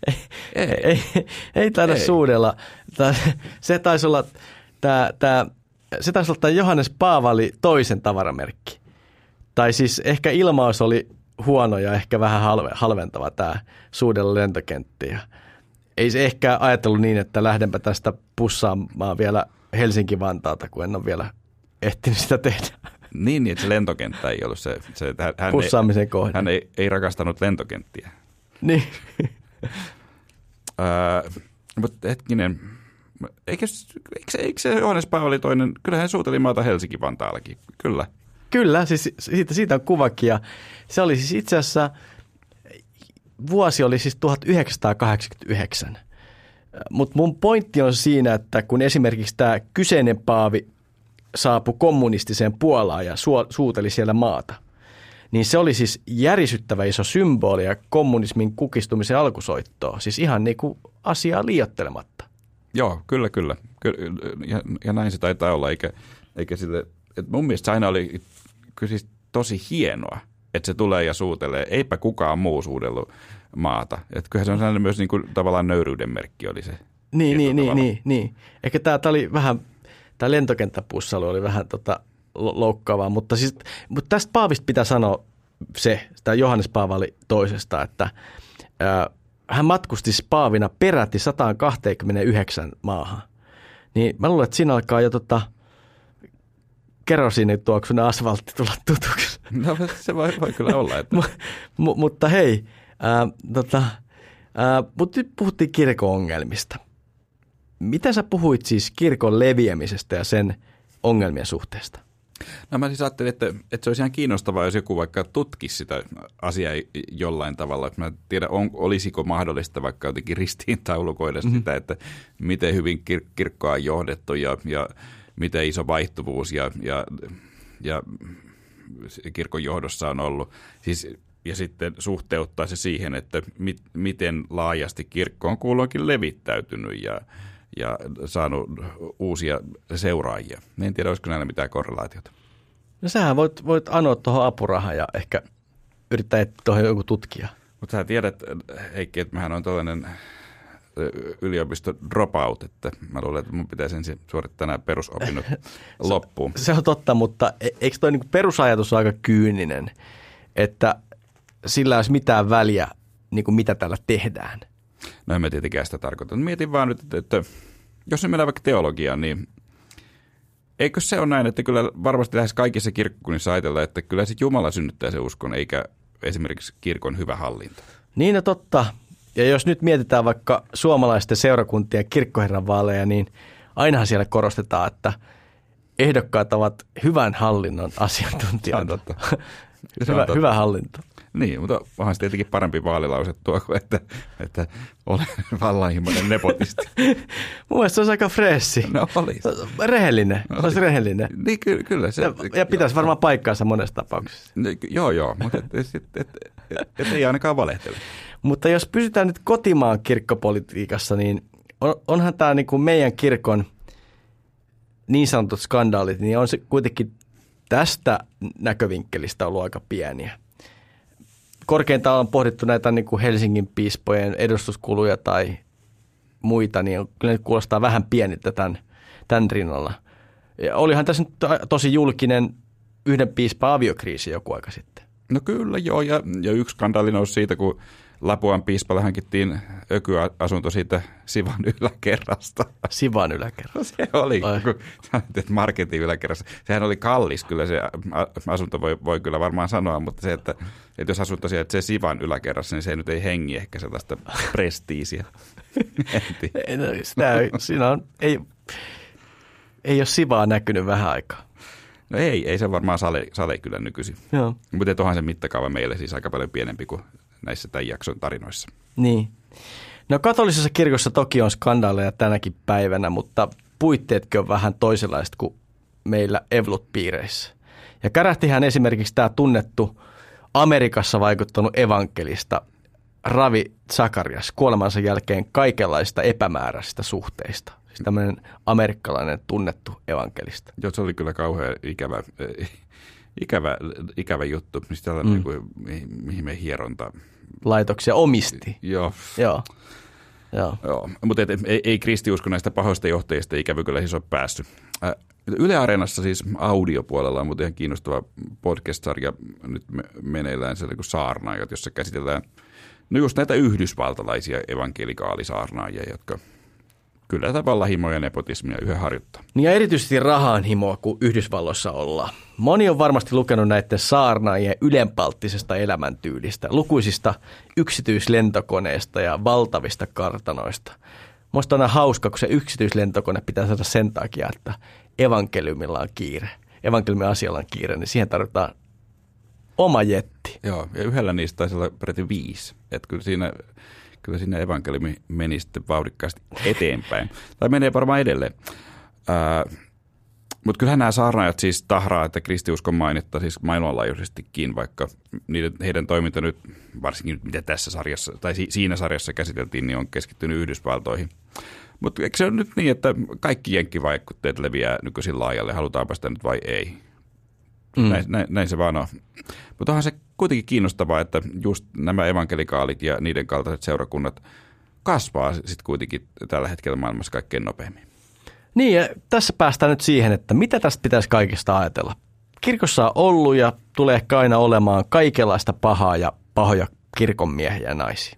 ei, *laughs* ei, ei, ei taida ei. suudella. Se taisi olla tämä, tämä, se taisi olla tämä Johannes Paavali toisen tavaramerkki. Tai siis ehkä ilmaus oli huono ja ehkä vähän halve, halventava tämä suudella lentokenttiä. Ei se ehkä ajatellut niin, että lähdenpä tästä pussaamaan vielä Helsinki-Vantaalta, kun en ole vielä ehtinyt sitä tehdä. Niin, niin että se lentokenttä ei ollut se. se hän Pussaamisen kohde. Hän ei, ei rakastanut lentokenttiä. Niin. öö, mutta hetkinen, eikö, eikö, eikö se Johannes Paavali toinen, kyllähän suuteli maata Helsinki-Vantaallakin, kyllä. Kyllä, siis siitä, siitä on kuvakin ja se oli siis itse asiassa, vuosi oli siis 1989. Mutta mun pointti on siinä, että kun esimerkiksi tämä kyseinen paavi saapui kommunistiseen Puolaan ja suuteli siellä maata, niin se oli siis järisyttävä iso symboli ja kommunismin kukistumisen alkusoittoa. Siis ihan niin kuin asiaa liiottelematta. Joo, kyllä, kyllä. Ja, ja näin se taitaa olla, eikä, eikä sille, että mun mielestä aina oli kyllä siis tosi hienoa, että se tulee ja suutelee. Eipä kukaan muu suudellut maata. Että kyllähän se on sellainen myös niin kuin, tavallaan nöyryyden merkki oli se. Niin, niin, niin, niin, niin. Ehkä tämä oli vähän, tämä lentokenttäpussailu oli vähän tota, loukkaavaa, mutta, siis, mutta tästä Paavista pitää sanoa se, tämä Johannes Paavali toisesta, että ää, hän matkusti Paavina peräti 129 maahan. Niin mä luulen, että siinä alkaa jo tota, kerosiinituoksunen asfaltti tulla tutuksi. No se voi, voi kyllä olla. Että... *laughs* M- mutta hei, ää, tota, ää, mutta nyt puhuttiin kirkon ongelmista. Mitä sä puhuit siis kirkon leviämisestä ja sen ongelmien suhteesta? No mä siis ajattelin, että, että se olisi ihan kiinnostavaa, jos joku vaikka tutkisi sitä asiaa jollain tavalla. Mä en tiedä, on, olisiko mahdollista vaikka jotenkin ristiin taulukoida mm-hmm. sitä, että miten hyvin kir- kirkkoa on johdettu ja, ja miten iso vaihtuvuus ja, ja, ja kirkon johdossa on ollut. Siis, ja sitten suhteuttaa se siihen, että mit, miten laajasti kirkko on kuulunkin levittäytynyt ja, ja saanut uusia seuraajia. En tiedä, olisiko näillä mitään korrelaatiota. No sähän voit, voit anoa tuohon apurahan ja ehkä yrittää etsiä tuohon joku tutkija. Mutta sä tiedät, Heikki, että mehän on tällainen yliopisto dropout, että mä luulen, että mun pitäisi ensin suorittaa nämä perusopinnot *laughs* loppuun. Se, se on totta, mutta e, eikö toi niinku perusajatus ole aika kyyninen, että sillä olisi mitään väliä, niin kuin mitä tällä tehdään? No en mä tietenkään sitä tarkoita. Mietin vaan nyt, että, että jos me mennään vaikka teologiaan, niin eikö se ole näin, että kyllä varmasti lähes kaikissa kirkkokunnissa ajatellaan, että kyllä se Jumala synnyttää se uskon, eikä esimerkiksi kirkon hyvä hallinta? Niin, no totta. Ja jos nyt mietitään vaikka suomalaisten seurakuntien kirkkoherran vaaleja, niin ainahan siellä korostetaan, että ehdokkaat ovat hyvän hallinnon asiantuntijoita. *laughs* hyvä, hyvä hallinto. Niin, mutta onhan se tietenkin parempi vaalilause tuo kuin, että, että olen vallanhimoinen nepotisti. *laughs* Mun mielestä se olisi aika freessi. No olisi. Rehellinen. Oli. Olisi rehellinen. Niin, ky- kyllä. Se, Ja, ja pitäisi varmaan paikkaansa monessa tapauksessa. Ky- Joo, joo, mutta et, et, et, et, et, et ei ainakaan valehtele. *laughs* Mutta jos pysytään nyt kotimaan kirkkopolitiikassa, niin on, onhan tämä niin kuin meidän kirkon niin sanotut skandaalit, niin on se kuitenkin tästä näkövinkkelistä ollut aika pieniä. Korkeintaan on pohdittu näitä niin kuin Helsingin piispojen edustuskuluja tai muita, niin kyllä ne kuulostaa vähän pieniltä tämän, tämän rinnalla. Ja olihan tässä nyt to- tosi julkinen yhden piispan aviokriisi joku aika sitten. No kyllä joo, ja, ja yksi skandaali nousi siitä, kun Lapuan piispalle hankittiin ökyasunto siitä Sivan yläkerrasta. Sivan yläkerran. No *laughs* se oli, Ai. kun sanoit, marketin yläkerrassa. Sehän oli kallis kyllä se asunto, voi, voi kyllä varmaan sanoa, mutta se, että, että jos asut tosiaan että se Sivan yläkerrassa, niin se nyt ei hengi ehkä sellaista prestiisiä. *laughs* Ei, no, sitä, siinä on, ei, ei ole Sivaa näkynyt vähän aikaa. No ei, ei se varmaan sale, sale kyllä nykyisin. Joo. Mutta onhan se mittakaava meille siis aika paljon pienempi kuin näissä tämän jakson tarinoissa. Niin. No katolisessa kirkossa toki on skandaaleja tänäkin päivänä, mutta puitteetkin on vähän toisenlaiset kuin meillä Evlut-piireissä. Ja kärähtihän esimerkiksi tämä tunnettu Amerikassa vaikuttanut evankelista Ravi Zakarias kuolemansa jälkeen kaikenlaista epämääräisistä suhteista. Siis tämmöinen amerikkalainen tunnettu evankelista. Joo, se oli kyllä kauhean ikävä, eh, ikävä, ikävä juttu. Mistä tällainen Mm. niin mihin me hieronta. Laitoksia omisti. Joo, Joo. Joo. Joo, mutta ei, ei kristiusko näistä pahoista johtajista ikävä kyllä siis ole päässyt. Yle Areenassa siis audiopuolella on muuten ihan kiinnostava podcast-sarja nyt me- meneillään siellä kuin Saarnaajat, jossa käsitellään no just näitä yhdysvaltalaisia evankelikaalisaarnaajia, jotka kyllä tätä vallahimoja ja nepotismia yhä harjoittaa. Niin ja erityisesti rahan himoa, kun Yhdysvalloissa ollaan. Moni on varmasti lukenut näiden saarnaajien ylenpalttisesta elämäntyylistä, lukuisista yksityislentokoneista ja valtavista kartanoista. Musta on aina hauska, kun se yksityislentokone pitää saada sen takia, että evankeliumilla on kiire. Evankeliumin asialla on kiire, niin siihen tarvitaan oma jetti. Joo, ja yhdellä niistä taisi olla peräti viisi. Että kyllä siinä, kyllä siinä evankeliumi meni sitten vauhdikkaasti eteenpäin. Tai menee varmaan edelleen. Ää, mutta kyllähän nämä saarnaajat siis tahraa, että kristiuskon mainetta siis maailmanlaajuisestikin, vaikka niiden, heidän toiminta nyt, varsinkin mitä tässä sarjassa, tai si, siinä sarjassa käsiteltiin, niin on keskittynyt Yhdysvaltoihin. Mutta eikö se ole nyt niin, että kaikki jenkkivaikutteet leviää nykyisin laajalle, halutaanpa sitä nyt vai ei? Mm. Näin, näin, näin se vaan on. Mutta onhan se kuitenkin kiinnostavaa, että just nämä evankelikaalit ja niiden kaltaiset seurakunnat kasvaa sitten kuitenkin tällä hetkellä maailmassa kaikkein nopeammin. Niin, ja tässä päästään nyt siihen, että mitä tästä pitäisi kaikista ajatella. Kirkossa on ollut ja tulee ehkä aina olemaan kaikenlaista pahaa ja pahoja kirkonmiehiä ja naisia.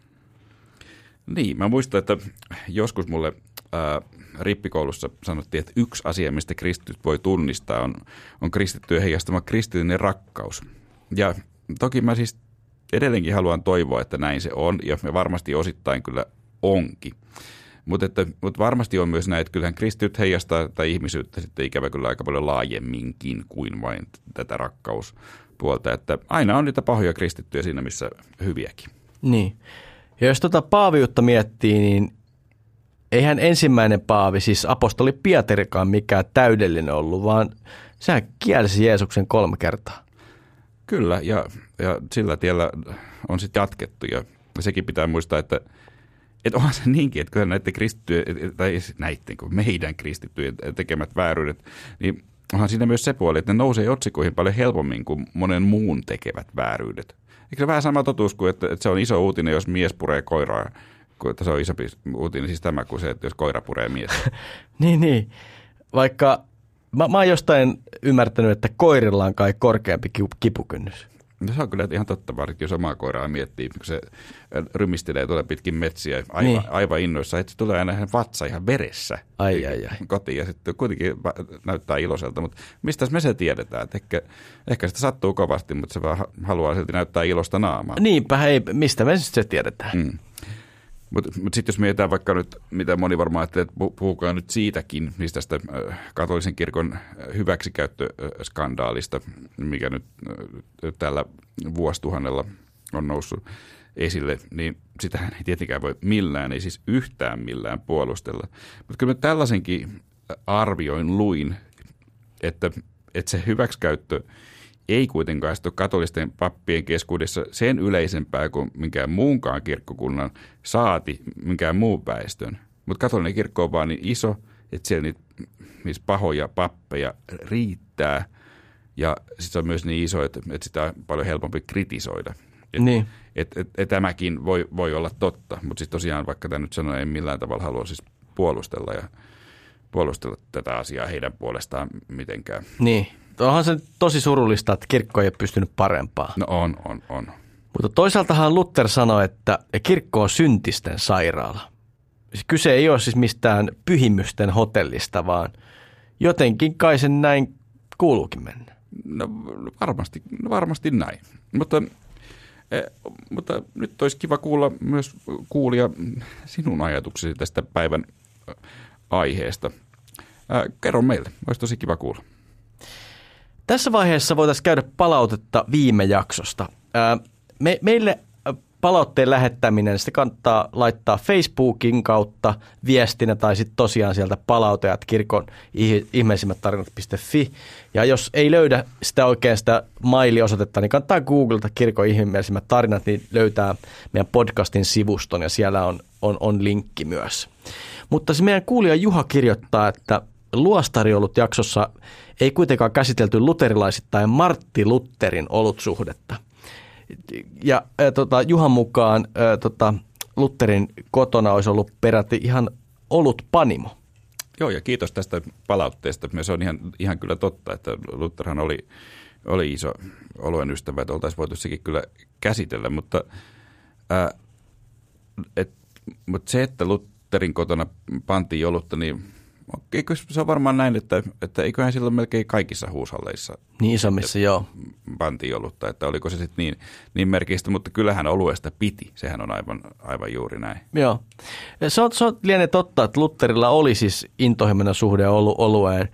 Niin, mä muistan, että joskus mulle ää, rippikoulussa sanottiin, että yksi asia, mistä kristityt voi tunnistaa, on, on kristittyjen heijastama kristillinen rakkaus. Ja toki mä siis edelleenkin haluan toivoa, että näin se on, ja me varmasti osittain kyllä onkin. Mutta mut varmasti on myös näin, että kyllähän kristityt heijastaa tätä ihmisyyttä sitten ikävä kyllä aika paljon laajemminkin kuin vain tätä rakkauspuolta. Että aina on niitä pahoja kristittyjä siinä, missä hyviäkin. Niin. Ja jos tuota paaviutta miettii, niin eihän ensimmäinen paavi, siis apostoli Pieterikaan mikään täydellinen ollut, vaan sehän kielsi Jeesuksen kolme kertaa. Kyllä, ja, ja sillä tiellä on sitten jatkettu. Ja sekin pitää muistaa, että, että onhan se niinkin, että kyllä näiden kristittyjen, tai näiden, kun meidän kristittyjen tekemät vääryydet, niin onhan siinä myös se puoli, että ne nousee otsikoihin paljon helpommin kuin monen muun tekevät vääryydet. Eikö se vähän sama totuus kuin, että, että se on iso uutinen, jos mies puree koiraa, kuin se on isompi uutinen siis tämä kuin se, että jos koira puree mies. *laughs* Niin, niin. Vaikka mä, mä oon jostain ymmärtänyt, että koirilla on kai korkeampi ki- kipukynnys. No se on kyllä ihan totta, varsinkin jos omaa koiraa miettii, kun se rymistelee tuolla pitkin metsiä aivan, Niin. aivan innoissa, että se tulee aina vatsa ihan veressä Ai, ai, ai. kotiin ja sitten kuitenkin näyttää iloiselta, mutta mistä me se tiedetään, että ehkä, ehkä sitä sattuu kovasti, mutta se vaan ha- haluaa silti näyttää ilosta naamaa. Niinpä, ei, mistä me se tiedetään? Mm. Mutta mut sitten jos mietitään vaikka nyt, mitä moni varmaan ajattelee, että puhukaa nyt siitäkin, niin tästä katolisen kirkon hyväksikäyttöskandaalista, mikä nyt tällä vuosituhannella on noussut esille, niin sitähän ei tietenkään voi millään, ei siis yhtään millään puolustella. Mutta kyllä mä tällaisenkin arvioin luin, että, että se hyväksikäyttö ei kuitenkaan ole katolisten pappien keskuudessa sen yleisempää kuin minkään muunkaan kirkkokunnan saati minkään muun väestön. Mutta katolinen kirkko on vaan niin iso, että siellä niitä, niitä pahoja pappeja riittää. Ja sitten se on myös niin iso, että, että sitä on paljon helpompi kritisoida. Et, niin. et, et, et, tämäkin voi, voi olla totta, mutta sitten tosiaan vaikka tämä nyt sanoo, ei millään tavalla halua siis puolustella ja puolustella tätä asiaa heidän puolestaan mitenkään. Niin, onhan se tosi surullista, että kirkko ei ole pystynyt parempaan. No on, on, on. Mutta toisaaltahan Luther sanoi, että kirkko on syntisten sairaala. Kyse ei ole siis mistään pyhimysten hotellista, vaan jotenkin kai sen näin kuuluukin mennä. No varmasti, no varmasti näin. Mutta, eh, mutta nyt olisi kiva kuulla myös kuulia sinun ajatuksesi tästä päivän aiheesta. Ää, kerro meille, olisi tosi kiva kuulla. Tässä vaiheessa voitaisiin käydä palautetta viime jaksosta. Me, meille palautteen lähettäminen, sitä kannattaa laittaa Facebookin kautta viestinä tai sitten tosiaan sieltä palauteat kirkon ihmeisimmät tarinat.fi. Ja jos ei löydä sitä oikein sitä mailiosoitetta, niin kannattaa googlata kirkon ihmeisimmät tarinat, niin löytää meidän podcastin sivuston ja siellä on, on, on linkki myös. Mutta se meidän kuulija Juha kirjoittaa, että luostariolut jaksossa ei kuitenkaan käsitelty luterilaisittain Martti Lutterin olutsuhdetta. Ja ä, tota, Juhan mukaan ä, tota, Lutterin kotona olisi ollut peräti ihan olut panimo. Joo, ja kiitos tästä palautteesta. Se on ihan, ihan kyllä totta, että Lutherhan oli, oli iso oluen ystävä, että oltaisiin voitu sekin kyllä käsitellä, mutta, ää, et, mutta se, että Lutherin kotona pantiin olutta, niin eikö se on varmaan näin, että, että eiköhän silloin melkein kaikissa huushalleissa niin isommissa, joo. pantiin olutta, että oliko se sitten niin, niin merkistä, mutta kyllähän oluesta piti, sehän on aivan, aivan juuri näin. Joo, se on, se on lienee totta, että Lutterilla oli siis intohimoinen suhde olu, olueen.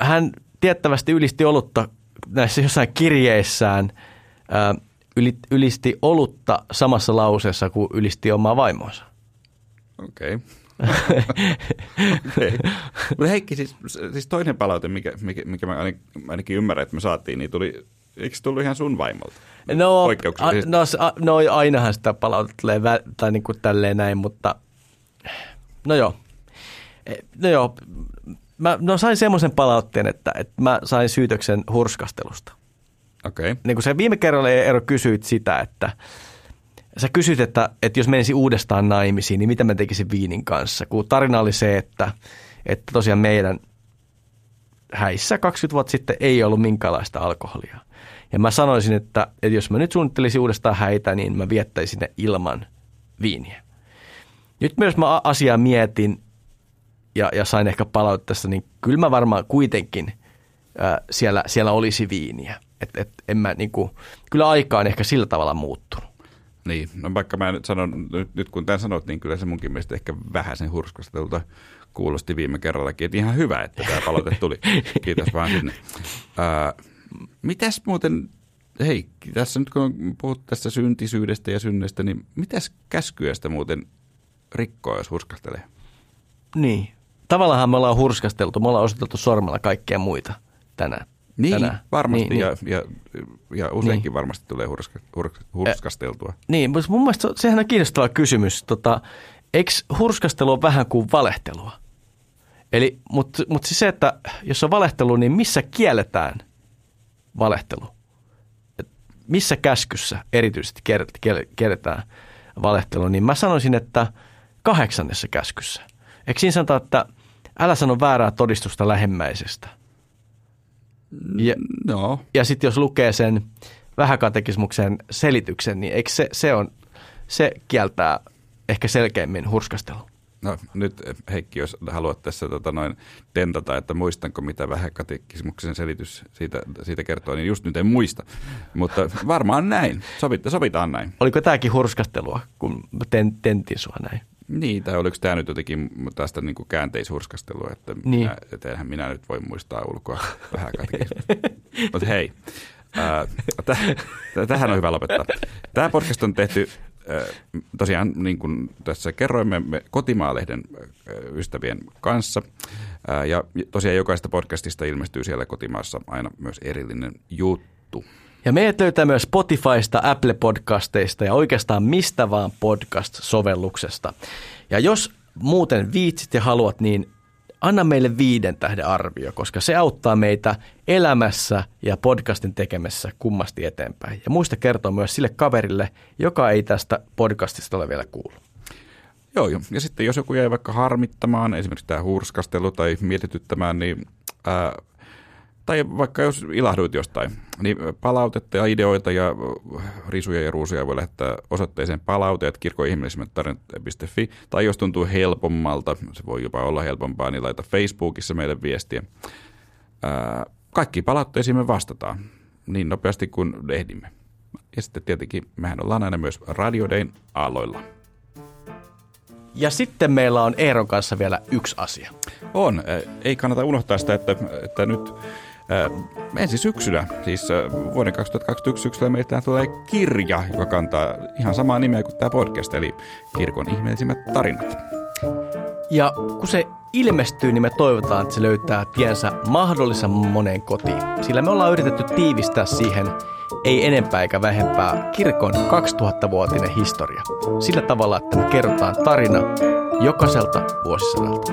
Hän tiettävästi ylisti olutta näissä jossain kirjeissään, ylisti olutta samassa lauseessa kuin ylisti omaa vaimoansa. Okei. Okay. Okay. Mutta Heikki, siis, siis toinen palaute, mikä, mikä, mikä mä ainakin ymmärrän, että me saatiin, niin tuli, eikö se tullut ihan sun vaimolta? No, a, no, no ainahan sitä palautetta tulee, tai niin kuin tälleen näin, mutta no joo. E, no joo, mä no sain semmoisen palautteen, että, että mä sain syytöksen hurskastelusta. Okei. Okay. Niin kuin se viime kerralla Eero kysyit sitä, että, sä kysyt, että, että jos menisi uudestaan naimisiin, niin mitä mä tekisin viinin kanssa? Kun tarina oli se, että, että tosiaan meidän häissä 20 vuotta sitten ei ollut minkäänlaista alkoholia. Ja mä sanoisin, että, että jos mä nyt suunnittelisin uudestaan häitä, niin mä viettäisin ne ilman viiniä. Nyt myös mä asiaa mietin ja, ja sain ehkä palautteesta, niin kyllä mä varmaan kuitenkin ää, siellä, siellä olisi viiniä. Et, et en mä, niin kuin, kyllä aika on ehkä sillä tavalla muuttunut. Niin, no vaikka mä nyt sanon, nyt, nyt kun tämän sanot, niin kyllä se munkin mielestä ehkä vähän sen hurskastelta kuulosti viime kerrallakin, että ihan hyvä, että tämä palaute tuli. Kiitos vaan sinne. Ää, mitäs muuten, hei, tässä nyt kun puhut tästä syntisyydestä ja synnestä, niin mitäs käskyästä muuten rikkoa, jos hurskastelee? Niin, tavallaan me ollaan hurskasteltu, me ollaan osoiteltu sormella kaikkia muita tänään. Niin, tänään. varmasti niin, ja, niin. ja, ja useinkin niin. varmasti tulee hurska, hurska, hurskasteltua. Ä, niin, mutta mun mielestä sehän on kiinnostava kysymys. Tota, eikö hurskastelu ole vähän kuin valehtelua? Eli, mutta mut siis se, että jos on valehtelu, niin missä kielletään valehtelu? Et missä käskyssä erityisesti kielletään valehtelu? Niin mä sanoisin, että kahdeksannessa käskyssä. Eikö siinä sanota, että älä sano väärää todistusta lähemmäisestä? Ja, no. ja sitten jos lukee sen vähäkatekismuksen selityksen, niin eikö se, se, on, se kieltää ehkä selkeämmin hurskastelu? No nyt Heikki, jos haluat tässä tota, noin tentata, että muistanko mitä vähäkatekismuksen selitys siitä, siitä kertoo, niin just nyt en muista. Mutta varmaan näin. Sovita, sovitaan näin. Oliko tämäkin hurskastelua, kun ten, tentin sua näin? Niin, tai oliko tämä nyt jotenkin tästä niin kuin käänteishurskastelua, että, Niin. minä, minä nyt voi muistaa ulkoa *laughs* vähäkatekismusta. Mutta hei, täh, tähän on hyvä lopettaa. Tämä podcast on tehty tosiaan, niin kuin tässä kerroimme, me Kotimaalehden ystävien kanssa. Ja tosiaan jokaista podcastista ilmestyy siellä kotimaassa aina myös erillinen juttu. Ja meidät löytää myös Spotifysta, Apple-podcasteista ja oikeastaan mistä vaan podcast-sovelluksesta. Ja jos muuten viitsit ja haluat, niin anna meille viiden tähden arvio, koska se auttaa meitä elämässä ja podcastin tekemässä kummasti eteenpäin. Ja muista kertoa myös sille kaverille, joka ei tästä podcastista ole vielä kuullut. Joo, joo. ja sitten jos joku jäi vaikka harmittamaan, esimerkiksi tämä hurskastelu tai mietityttämään, niin ää, tai vaikka jos ilahduit jostain, niin palautetta ja ideoita ja risuja ja ruusuja voi lähettää osoitteeseen palauteet kirkoihmeellisemmät.fi, tai jos tuntuu helpommalta, se voi jopa olla helpompaa, niin laita Facebookissa meille viestiä. Ää, kaikki palautteisiin me vastataan niin nopeasti kuin ehdimme. Ja sitten tietenkin mehän ollaan aina myös radiodein aloilla. Ja sitten meillä on Eeron kanssa vielä yksi asia. On. Ei kannata unohtaa sitä, että, että nyt äh, ensi syksynä, siis äh, vuoden 2021 syksyllä meiltä tulee kirja, joka kantaa ihan samaa nimeä kuin tämä podcast, eli Kirkon ihmeellisimmät tarinat. Ja kun se ilmestyy, niin me toivotaan, että se löytää tiensä mahdollisimman moneen kotiin. Sillä me ollaan yritetty tiivistää siihen ei enempää eikä vähempää kirkon 2000-vuotinen historia. Sillä tavalla, että me kerrotaan tarina jokaiselta vuosisadalta.